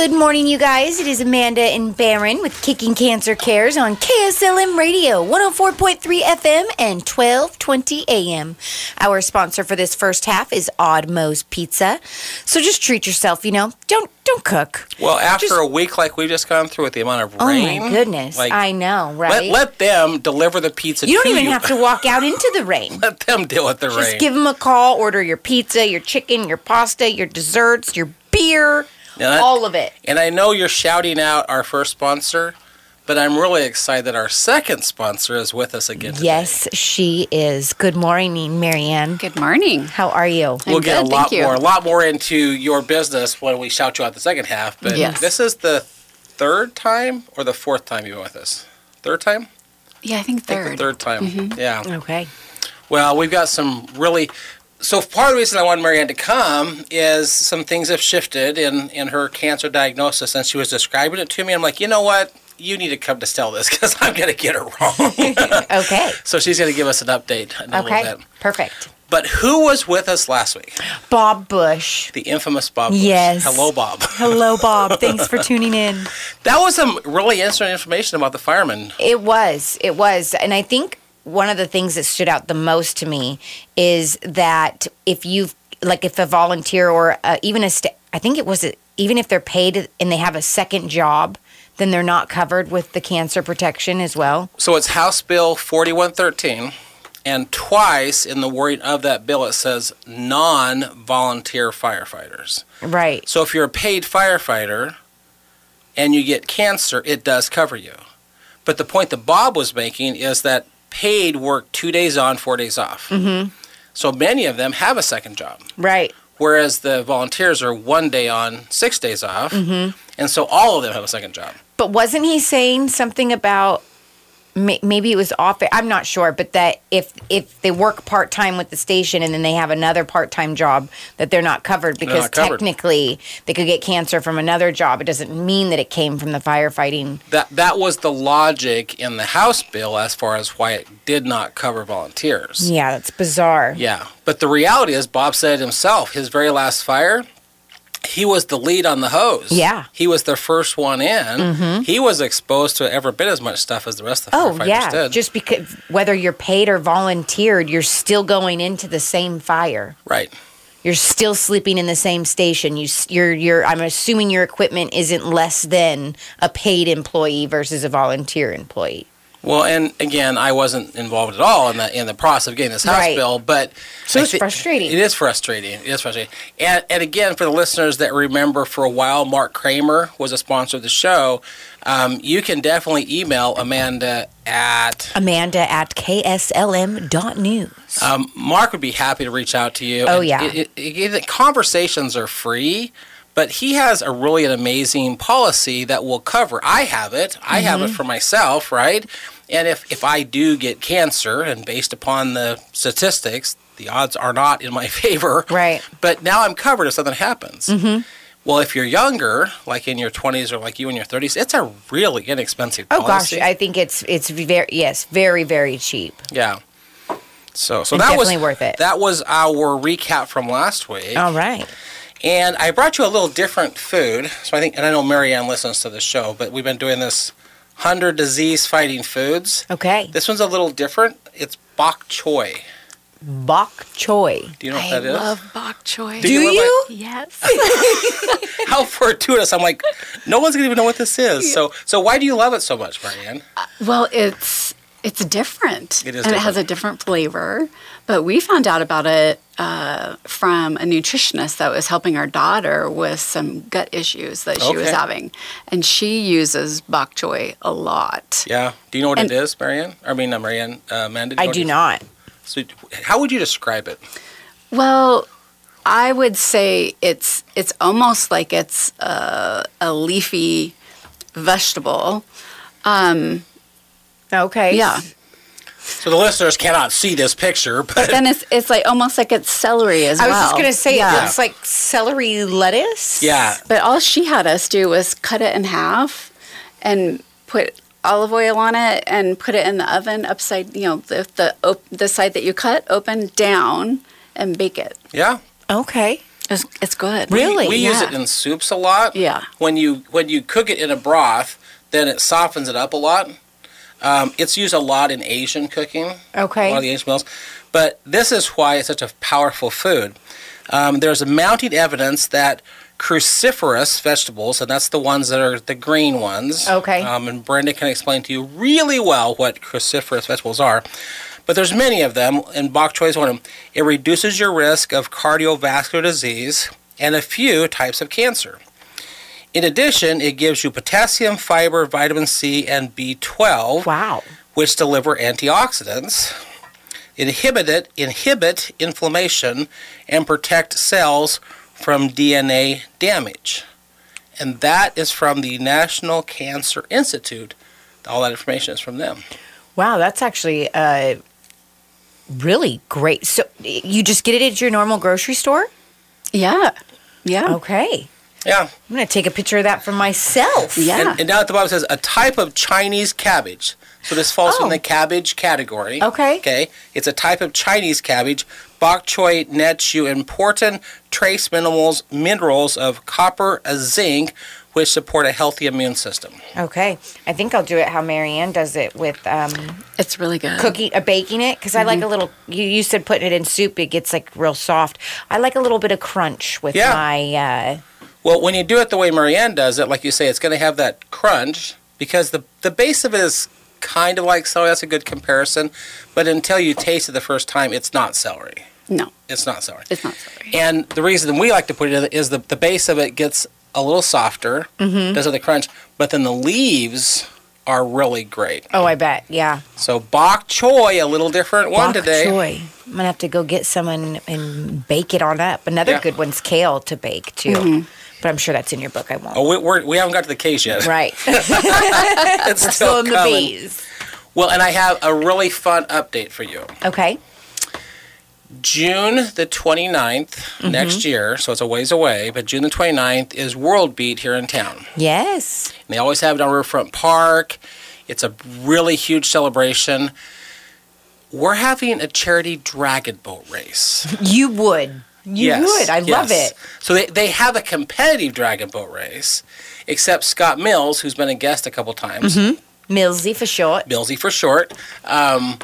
Good morning, you guys. It is Amanda and Baron with Kicking Cancer Cares on KSLM Radio, 104.3 FM and 1220 AM. Our sponsor for this first half is Odd Moe's Pizza. So just treat yourself, you know. Don't don't cook. Well, after Just- a week like we've just gone through with the amount of rain. Oh my goodness. like, I know, let, right? let them deliver the pizza. you don't even you. have to walk out into the rain. let them deal with the Just rain. Just give them a call, order your pizza, your chicken, your pasta, your desserts, your beer, Yeah, that- all of it. and I know you're shouting out our first sponsor, but I'm really excited that our second sponsor is with us again. Today. Yes, she is. Good morning, Marianne. Good morning. How are you? We'll I'm get a lot more, a lot more into your business when we shout you out the second half. But Yes. this is the third time or the fourth time you've been with us. Third time? Yeah, I think I think third. the third time. Mm-hmm. Yeah. Okay. Well, we've got some really. So part of the reason I wanted Marianne to come is some things have shifted in in her cancer diagnosis, and she was describing it to me. I'm like, you know what? You need to come to tell this because I'm going to get it wrong. Okay. so she's going to give us an update Okay. Perfect. But who was with us last week? Bob Bush. The infamous Bob. Bush. Yes. Hello, Bob. Hello, Bob. Thanks for tuning in. That was some really interesting information about the firemen. It was. It was. And I think one of the things that stood out the most to me is that if you've, like, if a volunteer or uh, even a, st- I think it was, a, even if they're paid and they have a second job, then they're not covered with the cancer protection as well. So it's House Bill 4113, and twice in the wording of that bill it says non-volunteer firefighters. Right. So if you're a paid firefighter and you get cancer, it does cover you. But the point that Bob was making is that paid work two days on, four days off. Mm-hmm. So many of them have a second job, Right. whereas the volunteers are one day on, six days off. Mm-hmm. And so all of them have a second job. But wasn't he saying something about maybe it was off? I'm not sure, but that if if they work part time with the station and then they have another part time job, that they're not covered because not covered. technically they could get cancer from another job. It doesn't mean that it came from the firefighting. That that was the logic in the House bill as far as why it did not cover volunteers. Yeah, that's bizarre. Yeah, but the reality is, Bob said himself. His very last fire, he was the lead on the hose. Yeah. he was the first one in. Mm-hmm. He was exposed to every bit as much stuff as the rest of the Oh firefighters yeah, did. just because whether you're paid or volunteered, you're still going into the same fire. right. You're still sleeping in the same station. You, you're, you're. I'm assuming your equipment isn't less than a paid employee versus a volunteer employee. Well, and again, I wasn't involved at all in the in the process of getting this House Right. bill, but So it's thi- frustrating. It is frustrating. It is frustrating. And and again, for the listeners that remember, for a while, Mark Kramer was a sponsor of the show. Um, you can definitely email Amanda at. Amanda at KSLM kslm.news. Um, Mark would be happy to reach out to you. Oh, And yeah. it- it- it- conversations are free. But he has a really an amazing policy that will cover. I have it. I have Mm-hmm. it for myself, right? And if, if I do get cancer, and based upon the statistics, the odds are not in my favor. Right. But now I'm covered if something happens. Mm-hmm. Well, if you're younger, like in your 20s or like you in your 30s, it's a really inexpensive Oh gosh, policy. I think it's it's very yes, very very cheap. yeah. So, so It's that was worth it. That was our recap from last week. All right. And I brought you a little different food. So I think, and I know Marianne listens to the show, but we've been doing this 100 disease fighting foods. Okay. This one's a little different. It's bok choy. Bok choy. Do you know what I that is? I love bok choy. Do Do you you? Yes. How fortuitous. I'm like, no one's going to even know what this is. So, so why do you love it so much, Marianne? Uh, well, it's it's different. It is and it has a different flavor. But we found out about it uh, from a nutritionist that was helping our daughter with some gut issues that she was having, and she uses bok choy a lot. Yeah. Do you know what And- it is, Marianne? I mean, uh, Marianne, uh, Amanda? you I do not. So, how would you describe it? Well, I would say it's it's almost like it's a, a leafy vegetable. Um, Okay. yeah, So the listeners cannot see this picture, but then it's it's like almost like it's celery as well. I was just gonna say yeah. it looks like celery lettuce. yeah, But all she had us do was cut it in half and put olive oil on it and put it in the oven upside, you know, the the op- the side that you cut open down and bake it. yeah. Okay. It's, it's good. Really? We use Yeah. it in soups a lot. Yeah. When you when you cook it in a broth, then it softens it up a lot. Um, it's used a lot in Asian cooking. Okay. A lot of the Asian meals. But this is why it's such a powerful food. Um, there's mounting evidence that cruciferous vegetables, and that's the ones that are the green ones. Okay. Um, and Brenda can explain to you really well what cruciferous vegetables are. But there's many of them, and bok choy is one of them. It reduces your risk of cardiovascular disease and a few types of cancer. In addition, it gives you potassium, fiber, vitamin C, and B12 Wow. which deliver antioxidants, inhibit it, inhibit inflammation, and protect cells from DNA damage. And that is from the National Cancer Institute. All that information is from them. Wow, that's actually uh, really great. So you just get it at your normal grocery store? Yeah. Yeah. Okay. Yeah. I'm going to take a picture of that for myself. Yeah. And, and down at the bottom it says a type of Chinese cabbage. So this falls Oh. in the cabbage category. Okay. Okay. It's a type of Chinese cabbage. Bok choy nets you important trace minerals, minerals of copper, and zinc, which support a healthy immune system. Okay. I think I'll do it how Marianne does it with um, It's really good. cooking, uh, baking it. Because I like a little, you, you said putting it in soup, it gets like real soft. I like a little bit of crunch with Yeah. my, uh, Well, when you do it the way Marianne does it, like you say, it's going to have that crunch because the the base of it is kind of like celery. That's a good comparison. But until you taste it the first time, it's not celery. No, It's not celery. it's not celery. And the reason we like to put it in is the, the base of it gets a little softer, Mm-hmm. does have the crunch, but then the leaves are really great. oh, I bet. Yeah. So bok choy, a little different one Bok today. choy. I'm going to have to go get someone and, bake it on up. Another Yeah. good one's kale to bake too. But I'm sure that's in your book. I won't. Oh, we, we're, we haven't got to the case yet. Right. it's still, Still in the bees. Well, and I have a really fun update for you. Okay. June the 29th Mm-hmm. next year, so it's a ways away, but June the 29th is World Beat here in town. Yes. And they always have it on Riverfront Park. It's a really huge celebration. We're having a charity dragon boat race. You would. You Yes, would. I love it. So they, they have a competitive dragon boat race, except Scott Mills, who's been a guest a couple times, Millsy for short. Millsy for short. Um,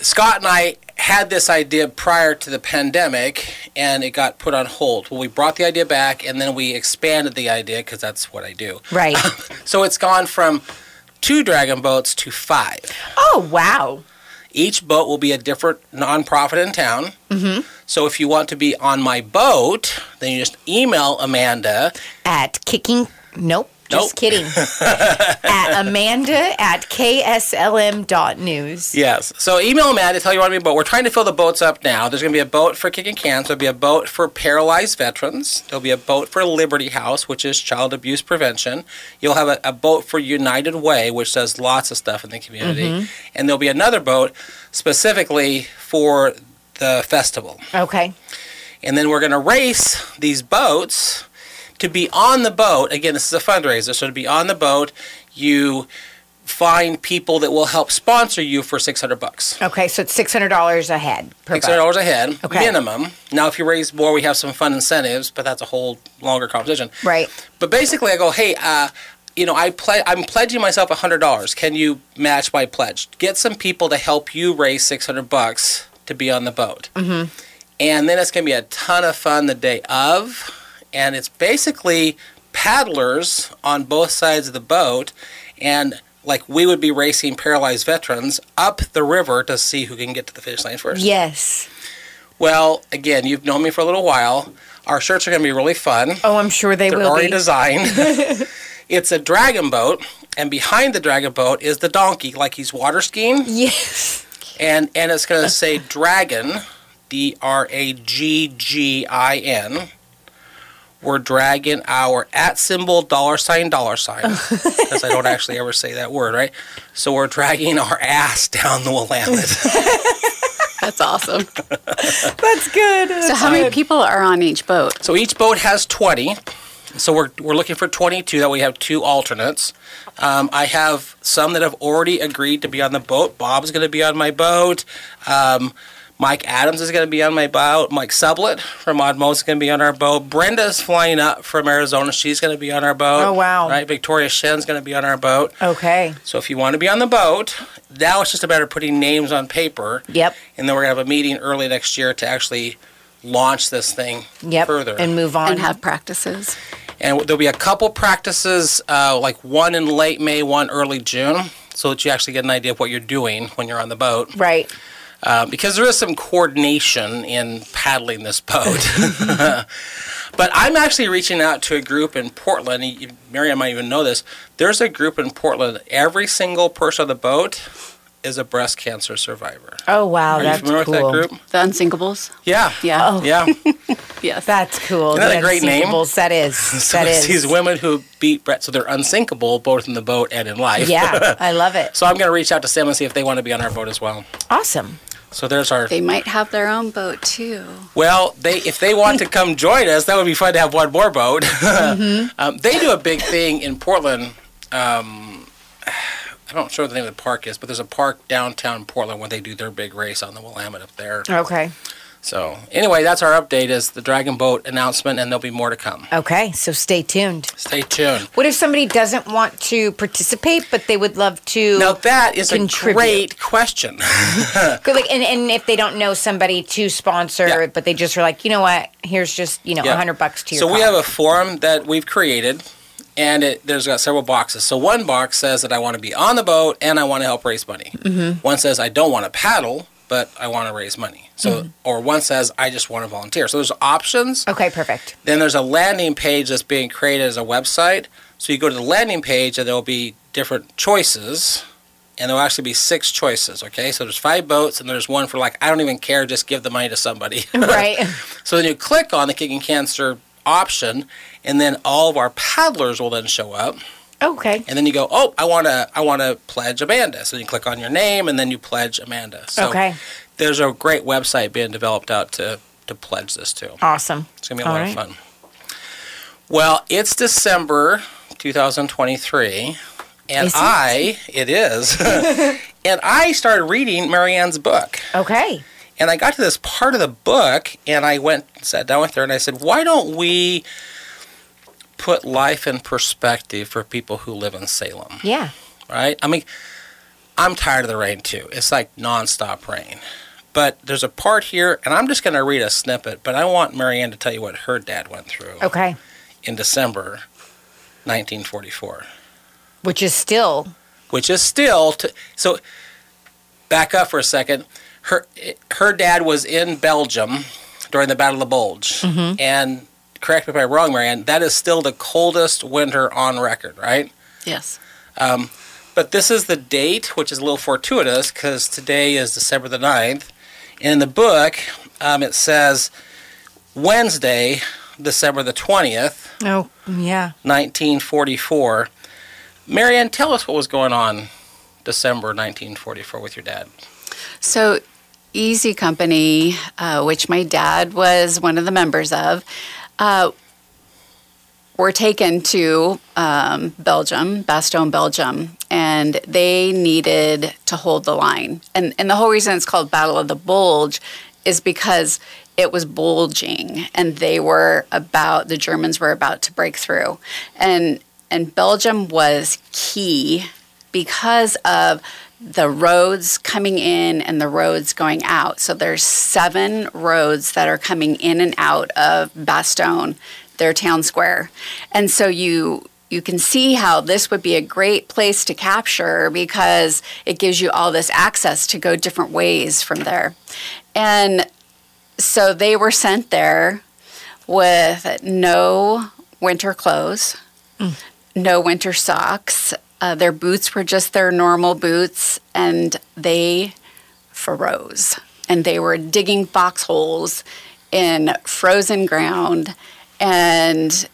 Scott and I had this idea prior to the pandemic, and it got put on hold. Well, we brought the idea back, and then we expanded the idea because that's what I do. Right. So it's gone from two dragon boats to five. oh, wow. Each boat will be a different nonprofit in town. Mm-hmm. So if you want to be on my boat, then you just email Amanda. At kicking. Nope. Nope. Just kidding. at Amanda at KSLM.news. Yes. So email Amanda, tell you want to be a boat. We're trying to fill the boats up now. There's going to be a boat for kicking cans. There'll be a boat for paralyzed veterans. There'll be a boat for Liberty House, which is child abuse prevention. You'll have a, a boat for United Way, which does lots of stuff in the community. Mm-hmm. And there'll be another boat specifically for the festival. Okay. And then we're going to race these boats to be on the boat. Again, this is a fundraiser, so to be on the boat, you find people that will help sponsor you for 600 bucks. Okay. So it's $600 a head per Six hundred boat. dollars a head, Okay. minimum. Now, if you raise more, we have some fun incentives, but that's a whole longer conversation. Right. But basically, I go, hey, uh, you know, I ple- I'm pledging myself hundred dollars. Can you match my pledge? Get some people to help you raise six hundred bucks to be on the boat, mm-hmm. and then it's gonna be a ton of fun the day of, and it's basically paddlers on both sides of the boat, and like we would be racing paralyzed veterans up the river to see who can get to the finish line first. Yes. Well, again, you've known me for a little while. Our shirts are going to be really fun. Oh, I'm sure they They're will already be. designed. it's a dragon boat, and behind the dragon boat is the donkey, like he's water skiing, yes. And and it's going to say dragon, D R A G G I N. We're dragging our at symbol dollar sign dollar sign because I don't actually ever say that word, right? So we're dragging our ass down the Willamette. That's awesome. That's good. so, how many people are on each boat? So each boat has 20. So we're, we're looking for 22 that we have two alternates. Um, I have some that have already agreed to be on the boat. Bob's going to be on my boat. Um, Mike Adams is going to be on my boat. Mike Sublet from Odd Moe's is going to be on our boat. Brenda's flying up from Arizona. She's going to be on our boat. Oh, wow. Right. Victoria Shen's going to be on our boat. Okay. So if you want to be on the boat, now it's just a matter of putting names on paper. Yep. And then we're going to have a meeting early next year to actually launch this thing Yep. further. And move on. and have practices. And there'll be a couple practices, uh, like one in late May, one early June, so that you actually get an idea of what you're doing when you're on the boat. right. Uh, because there is some coordination in paddling this boat. but I'm actually reaching out to a group in Portland. Marianne might even know this. There's a group in Portland. Every single person on the boat is a breast cancer survivor. Oh wow, Are you that's familiar cool. with that group? The Unsinkables. Yeah. Yeah. Oh. Yeah. Yes. That's cool. Isn't that a great name? Unsinkables, That is. So that it's is. these women who beat Brett, so they're unsinkable both in the boat and in life. yeah, I love it. So I'm going to reach out to Sam and see if they want to be on our boat as well. Awesome. So there's our. They might have their own boat too. Well, they if they want to come join us, that would be fun to have one more boat. um, they do a big thing in Portland. Um, I don't know what the name of the park is, but there's a park downtown Portland where they do their big race on the Willamette up there. Okay. So anyway, that's our update is the Dragon Boat announcement, and there'll be more to come. Okay. So stay tuned. Stay tuned. What if somebody doesn't want to participate, but they would love to? Now that is Contribute. a great question. Good, like, and, and if they don't know somebody to sponsor, Yeah. but they just are like, you know what? Here's just you know a Yeah. hundred bucks to your. So we have a forum that we've created, and it, there's got several boxes. So one box says that I want to be on the boat and I want to help raise money. Mm-hmm. One says I don't want to paddle, but I want to raise money. So or one says I just want to volunteer. So there's options. Okay. Perfect. Then there's a landing page that's being created as a website. So you go to the landing page and there'll be different choices. And there'll actually be six choices, okay? So there's five boats and there's one for like, I don't even care, just give the money to somebody. Right. So then you click on the kicking cancer option, and then all of our paddlers will then show up. okay. And then you go, oh, I want to, I want to pledge Amanda. So you click on your name, and then you pledge Amanda. So Okay. there's a great website being developed out to to pledge this to. Awesome. It's gonna be a All lot right. of fun. Well, it's December 2023, and Is? I, it is, and I started reading Marianne's book. Okay. And I got to this part of the book, and I went sat down with her, and I said, "Why don't we put life in perspective for people who live in Salem?" Yeah. Right? I mean, I'm tired of the rain too. It's like nonstop rain. But there's a part here, and I'm just going to read a snippet. But I want Marianne to tell you what her dad went through Okay. in December 1944, Which is still which is still to, so. Back up for a second. Her her dad was in Belgium during the Battle of the Bulge, mm-hmm. and correct me if I'm wrong, Marianne. That is still the coldest winter on record, right? Yes. But this is the date, which is a little fortuitous because today is December the 9th. And in the book, um, it says Wednesday, December the 20th, oh yeah. 1944. Marianne, tell us what was going on December 1944 with your dad. So, Easy Company, uh, which my dad was one of the members of, uh, were taken to um, Belgium, Bastogne, Belgium, and they needed to hold the line. And, and the whole reason it's called Battle of the Bulge is because it was bulging and they were about, the Germans were about to break through. And, and Belgium was key because of the roads coming in and the roads going out. So there's seven roads that are coming in and out of Bastogne, their town square. And so you you can see how this would be a great place to capture because it gives you all this access to go different ways from there. And so they were sent there with no winter clothes, mm. no winter socks. Uh, their boots were just their normal boots, and they froze. And they were digging foxholes in frozen ground, and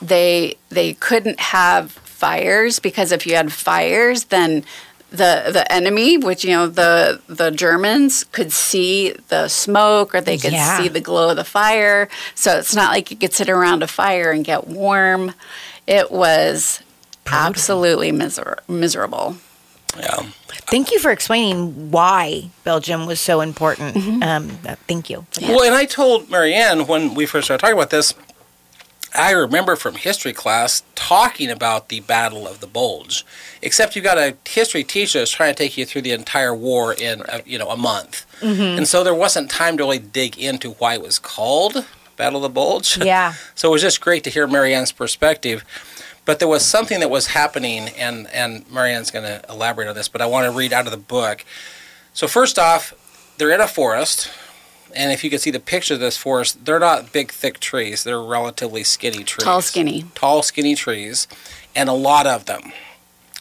they they couldn't have fires because if you had fires, then the the enemy, which you know the the Germans could see the smoke or they could Yeah. see the glow of the fire. So it's not like you could sit around a fire and get warm. It was absolutely miser- miserable. Yeah. Thank you for explaining why Belgium was so important. Mm-hmm. Um, uh, thank you. for. Well, and I told Marianne when we first started talking about this, I remember from history class talking about the Battle of the Bulge. Except you've got a history teacher that's trying to take you through the entire war in a, you know a month, and so there wasn't time to really dig into why it was called Battle of the Bulge. Yeah. So it was just great to hear Marianne's perspective. But there was something that was happening, and, and Marianne's going to elaborate on this, but I want to read out of the book. So, first off, they're in a forest, and if you can see the picture of this forest, they're not big, thick trees. They're relatively skinny trees. Tall, skinny. Tall, skinny trees, and a lot of them.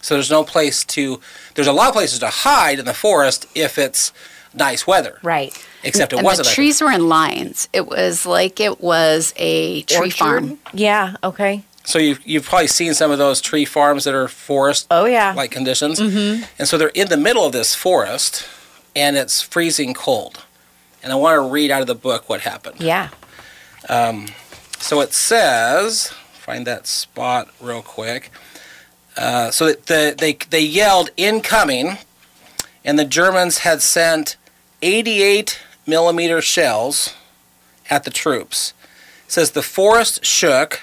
So, there's no place to, there's a lot of places to hide in the forest if it's nice weather. Right. Except it and wasn't. the trees were in lines. It was like it was a tree Orchard? farm. Yeah. Okay. So you've, you've probably seen some of those tree farms that are forest Oh yeah. like conditions. Mm-hmm. And so they're in the middle of this forest and it's freezing cold. And I want to read out of the book what happened. yeah. So it says, find that spot real quick. Uh, so the, they, they yelled incoming, and the Germans had sent 88 millimeter shells at the troops. It says the forest shook,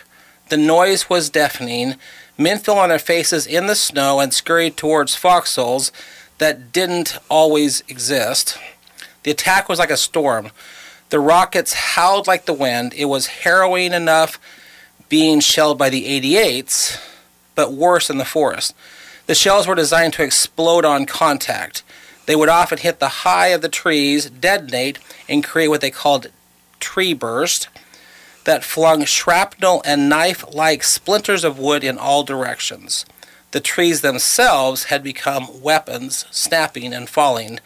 the noise was deafening. Men fell on their faces in the snow and scurried towards foxholes that didn't always exist. The attack was like a storm. The rockets howled like the wind. It was harrowing enough being shelled by the 88s, but worse in the forest. The shells were designed to explode on contact. They would often hit the high of the trees, detonate, and create what they called tree burst that flung shrapnel and knife like splinters of wood in all directions. The trees themselves had become weapons, snapping and falling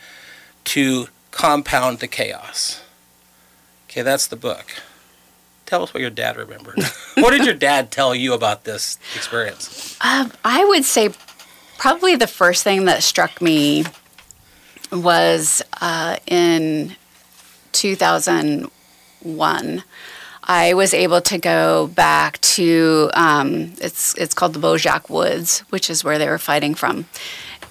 to compound the chaos. Okay, that's the book. Tell us what your dad remembered. what did your dad tell you about this experience? Um, I would say probably the first thing that struck me was uh, in 2001. I was able to go back to um, it's it's called the Bois Jacques Woods, which is where they were fighting from,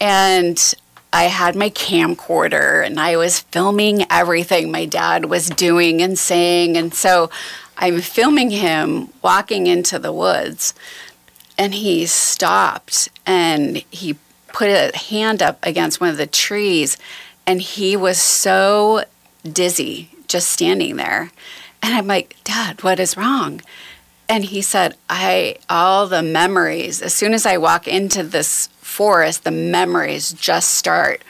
and I had my camcorder and I was filming everything my dad was doing and saying, and so I'm filming him walking into the woods, and he stopped and he put a hand up against one of the trees, and he was so dizzy just standing there. And I'm like, Dad, what is wrong? And he said, I, all the memories, as soon as I walk into this forest, the memories just start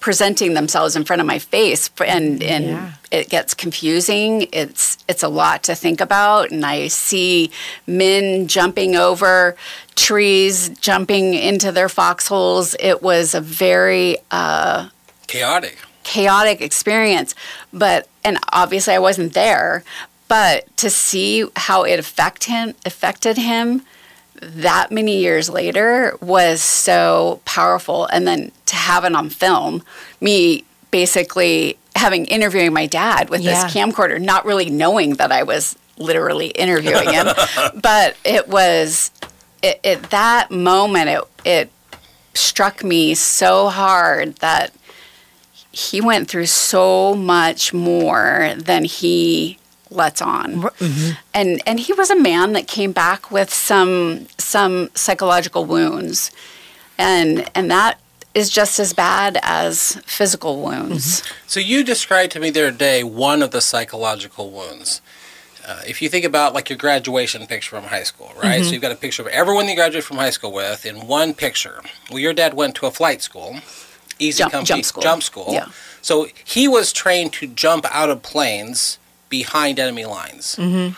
presenting themselves in front of my face and and Yeah. it gets confusing it's it's a lot to think about and i see men jumping over trees jumping into their foxholes it was a very uh, Chaotic. Chaotic experience but and obviously i wasn't there but to see how it affect him affected him that many years later was so powerful and then to have it on film me basically having interviewing my dad with Yeah. this camcorder not really knowing that i was literally interviewing him but it was it, it that moment it it struck me so hard that he went through so much more than he lets on. Mm-hmm. And and he was a man that came back with some some psychological wounds. And and that is just as bad as physical wounds. Mm-hmm. So you described to me the other day one of the psychological wounds. Uh, if you think about like your graduation picture from high school, right? Mm-hmm. So you've got a picture of everyone you graduated from high school with in one picture. Well, your dad went to a flight school, easy Jump- company, jump school. jump school. Yeah. So he was trained to jump out of planes behind enemy lines. Mm-hmm.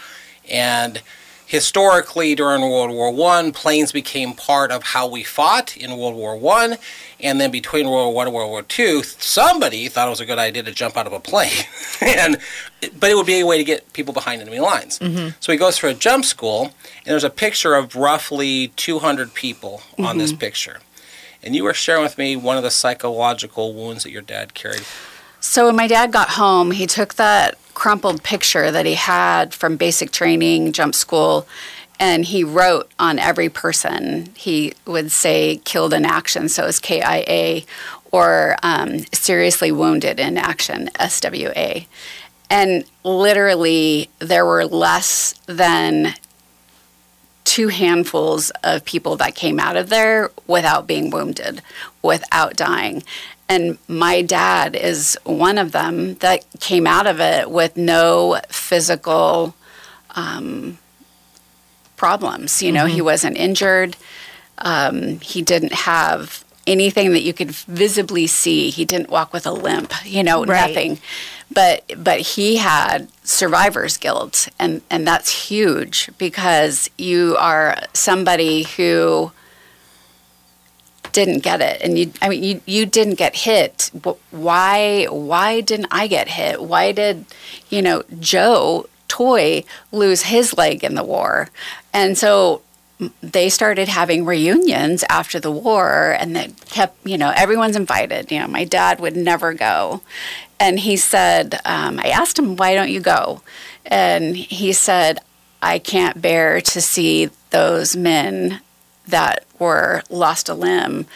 And historically, during World War One, planes became part of how we fought in World War One, and then between World War One and World War Two, somebody thought it was a good idea to jump out of a plane, and but it would be a way to get people behind enemy lines. Mm-hmm. So he goes for a jump school, and there's a picture of roughly 200 people on this mm-hmm. picture. And you were sharing with me one of the psychological wounds that your dad carried. So when my dad got home, he took that crumpled picture that he had from basic training, jump school, and he wrote on every person. He would say killed in action, so it's K I A, or um, seriously wounded in action, S W A. And literally, there were less than two handfuls of people that came out of there without being wounded, without dying. And my dad is one of them that came out of it with no physical um, problems. You know, he wasn't injured. Um, he didn't have anything that you could visibly see. He didn't walk with a limp. You know, Right. nothing. But but he had survivor's guilt, and and that's huge because you are somebody who didn't get it. And you i mean you, you didn't get hit. Wh- why why didn't i get hit? Why did you know Joe Toye lose his leg in the war? And so they started having reunions after the war and they kept you know everyone's invited. You know my dad would never go. And he said um, i asked him why don't you go? And he said i can't bear to see those men that were lost a limb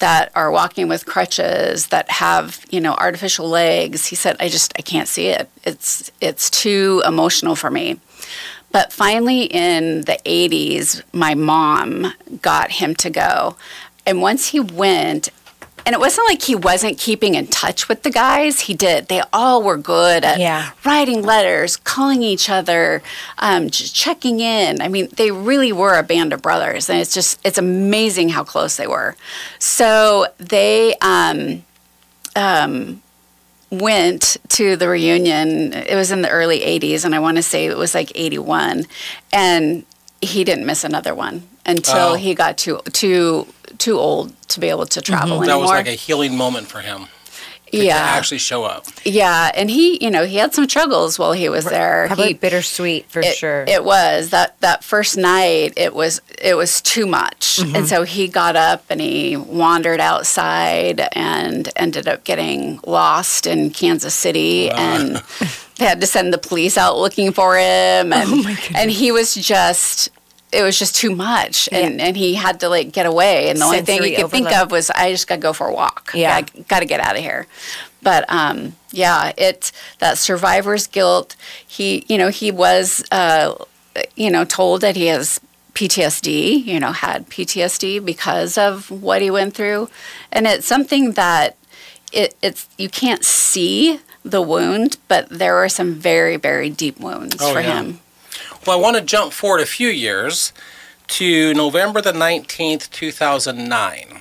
that are walking with crutches that have you know artificial legs. He said i just i can't see it. It's it's too emotional for me but finally in the 80s my mom got him to go and once he went and it wasn't like he wasn't keeping in touch with the guys. He did. They all were good at Yeah. writing letters, calling each other, um, just checking in. I mean, they really were a band of brothers, and it's just it's amazing how close they were. So they um, um, went to the reunion. It was in the early '80s, and I want to say it was like '81, and he didn't miss another one until Oh. he got too too too old to be able to travel mm-hmm. That anymore. was like a healing moment for him. To yeah, actually show up. yeah, and he, you know, he had some struggles while he was there. Probably He, bittersweet for it, sure. It was that that first night. It was it was too much, Mm-hmm. and so he got up and he wandered outside and ended up getting lost in Kansas City, and they had to send the police out looking for him, and Oh and he was just. It was just too much, and, and he had to like get away. And the only thing he Sensory could think of was, I just got to go for a walk. Yeah. got to get out of here. But um, yeah, it that survivor's guilt. He, you know, he was, uh, you know, told that he has PTSD. You know, had PTSD because of what he went through, and it's something that it, it's you can't see the wound, but there are some very very deep wounds Oh, for yeah. him. Well, I want to jump forward a few years to November the 19th, 2009.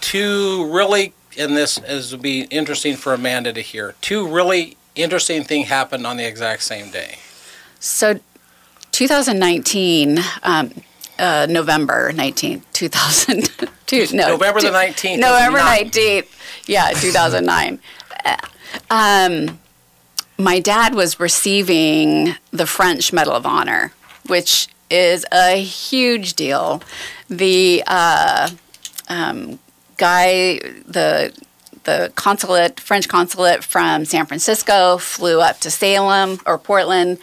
Two really, and this is would be interesting for Amanda to hear, two really interesting things happened on the exact same day. So, 2019, um, uh, November 19th, 2000. no, November the 19th, November 19th. Yeah, 2009. Uh, um, my dad was receiving the French Medal of Honor, which is a huge deal. The uh, um, guy, the the consulate, French consulate from San Francisco, flew up to Salem or Portland,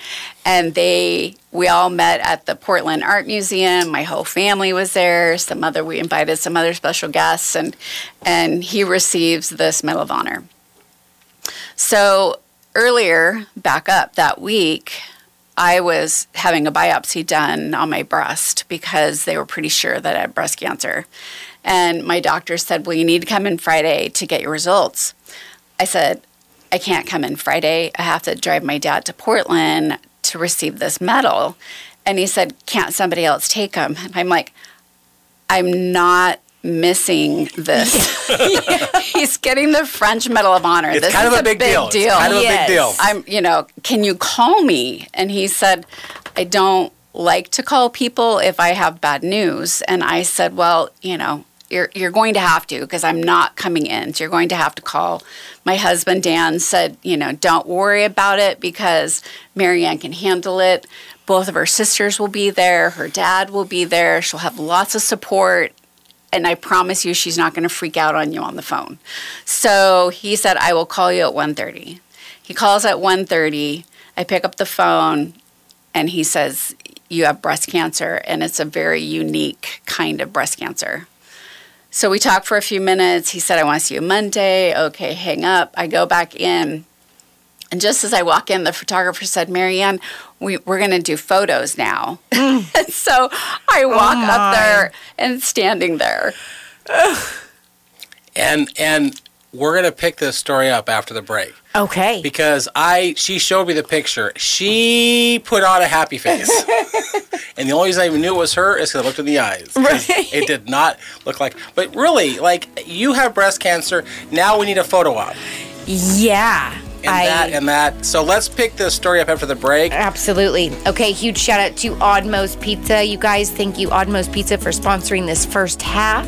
and they we all met at the Portland Art Museum. My whole family was there. Some other we invited some other special guests, and and he receives this Medal of Honor. So earlier, back up that week, I was having a biopsy done on my breast because they were pretty sure that I had breast cancer. And my doctor said, Well, you need to come in Friday to get your results. I said, I can't come in Friday. I have to drive my dad to Portland to receive this medal. And he said, Can't somebody else take him? And I'm like, I'm not missing this. He's getting the French Medal of Honor. It's this kind is of a big, deal. deal. It's kind of a big deal. I'm, you know, can you call me? And he said, I don't like to call people if I have bad news. And I said, well, you know, you're, you're going to have to because I'm not coming in. So you're going to have to call. My husband, Dan, said, you know, don't worry about it because Marianne can handle it. Both of her sisters will be there. Her dad will be there. She'll have lots of support and I promise you she's not going to freak out on you on the phone. So he said I will call you at 1:30. He calls at 1:30. I pick up the phone and he says, You have breast cancer, and it's a very unique kind of breast cancer. So we talked for a few minutes. He said, I want to see you Monday. Okay, hang up. I go back in. And just as I walk in, the photographer said, Marianne, we, we're going to do photos now. Mm. and so I walk Oh, up there and standing there. And and we're gonna pick this story up after the break Okay. because I she showed me the picture. She put on a happy face, and the only reason I even knew it was her is because I looked in the eyes. Right. It did not look like. But really, like you have breast cancer. Now we need a photo op. Yeah. And that and that. So let's pick this story up after the break. Absolutely. Okay, huge shout out to Odd Moe's Pizza. You guys, thank you, Odd Moe's Pizza, for sponsoring this first half.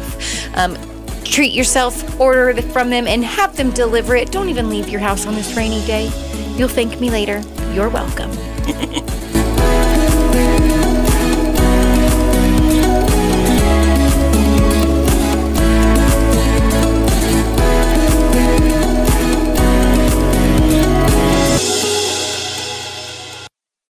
Um, treat yourself, order it from them, and have them deliver it. Don't even leave your house on this rainy day. You'll thank me later. You're welcome.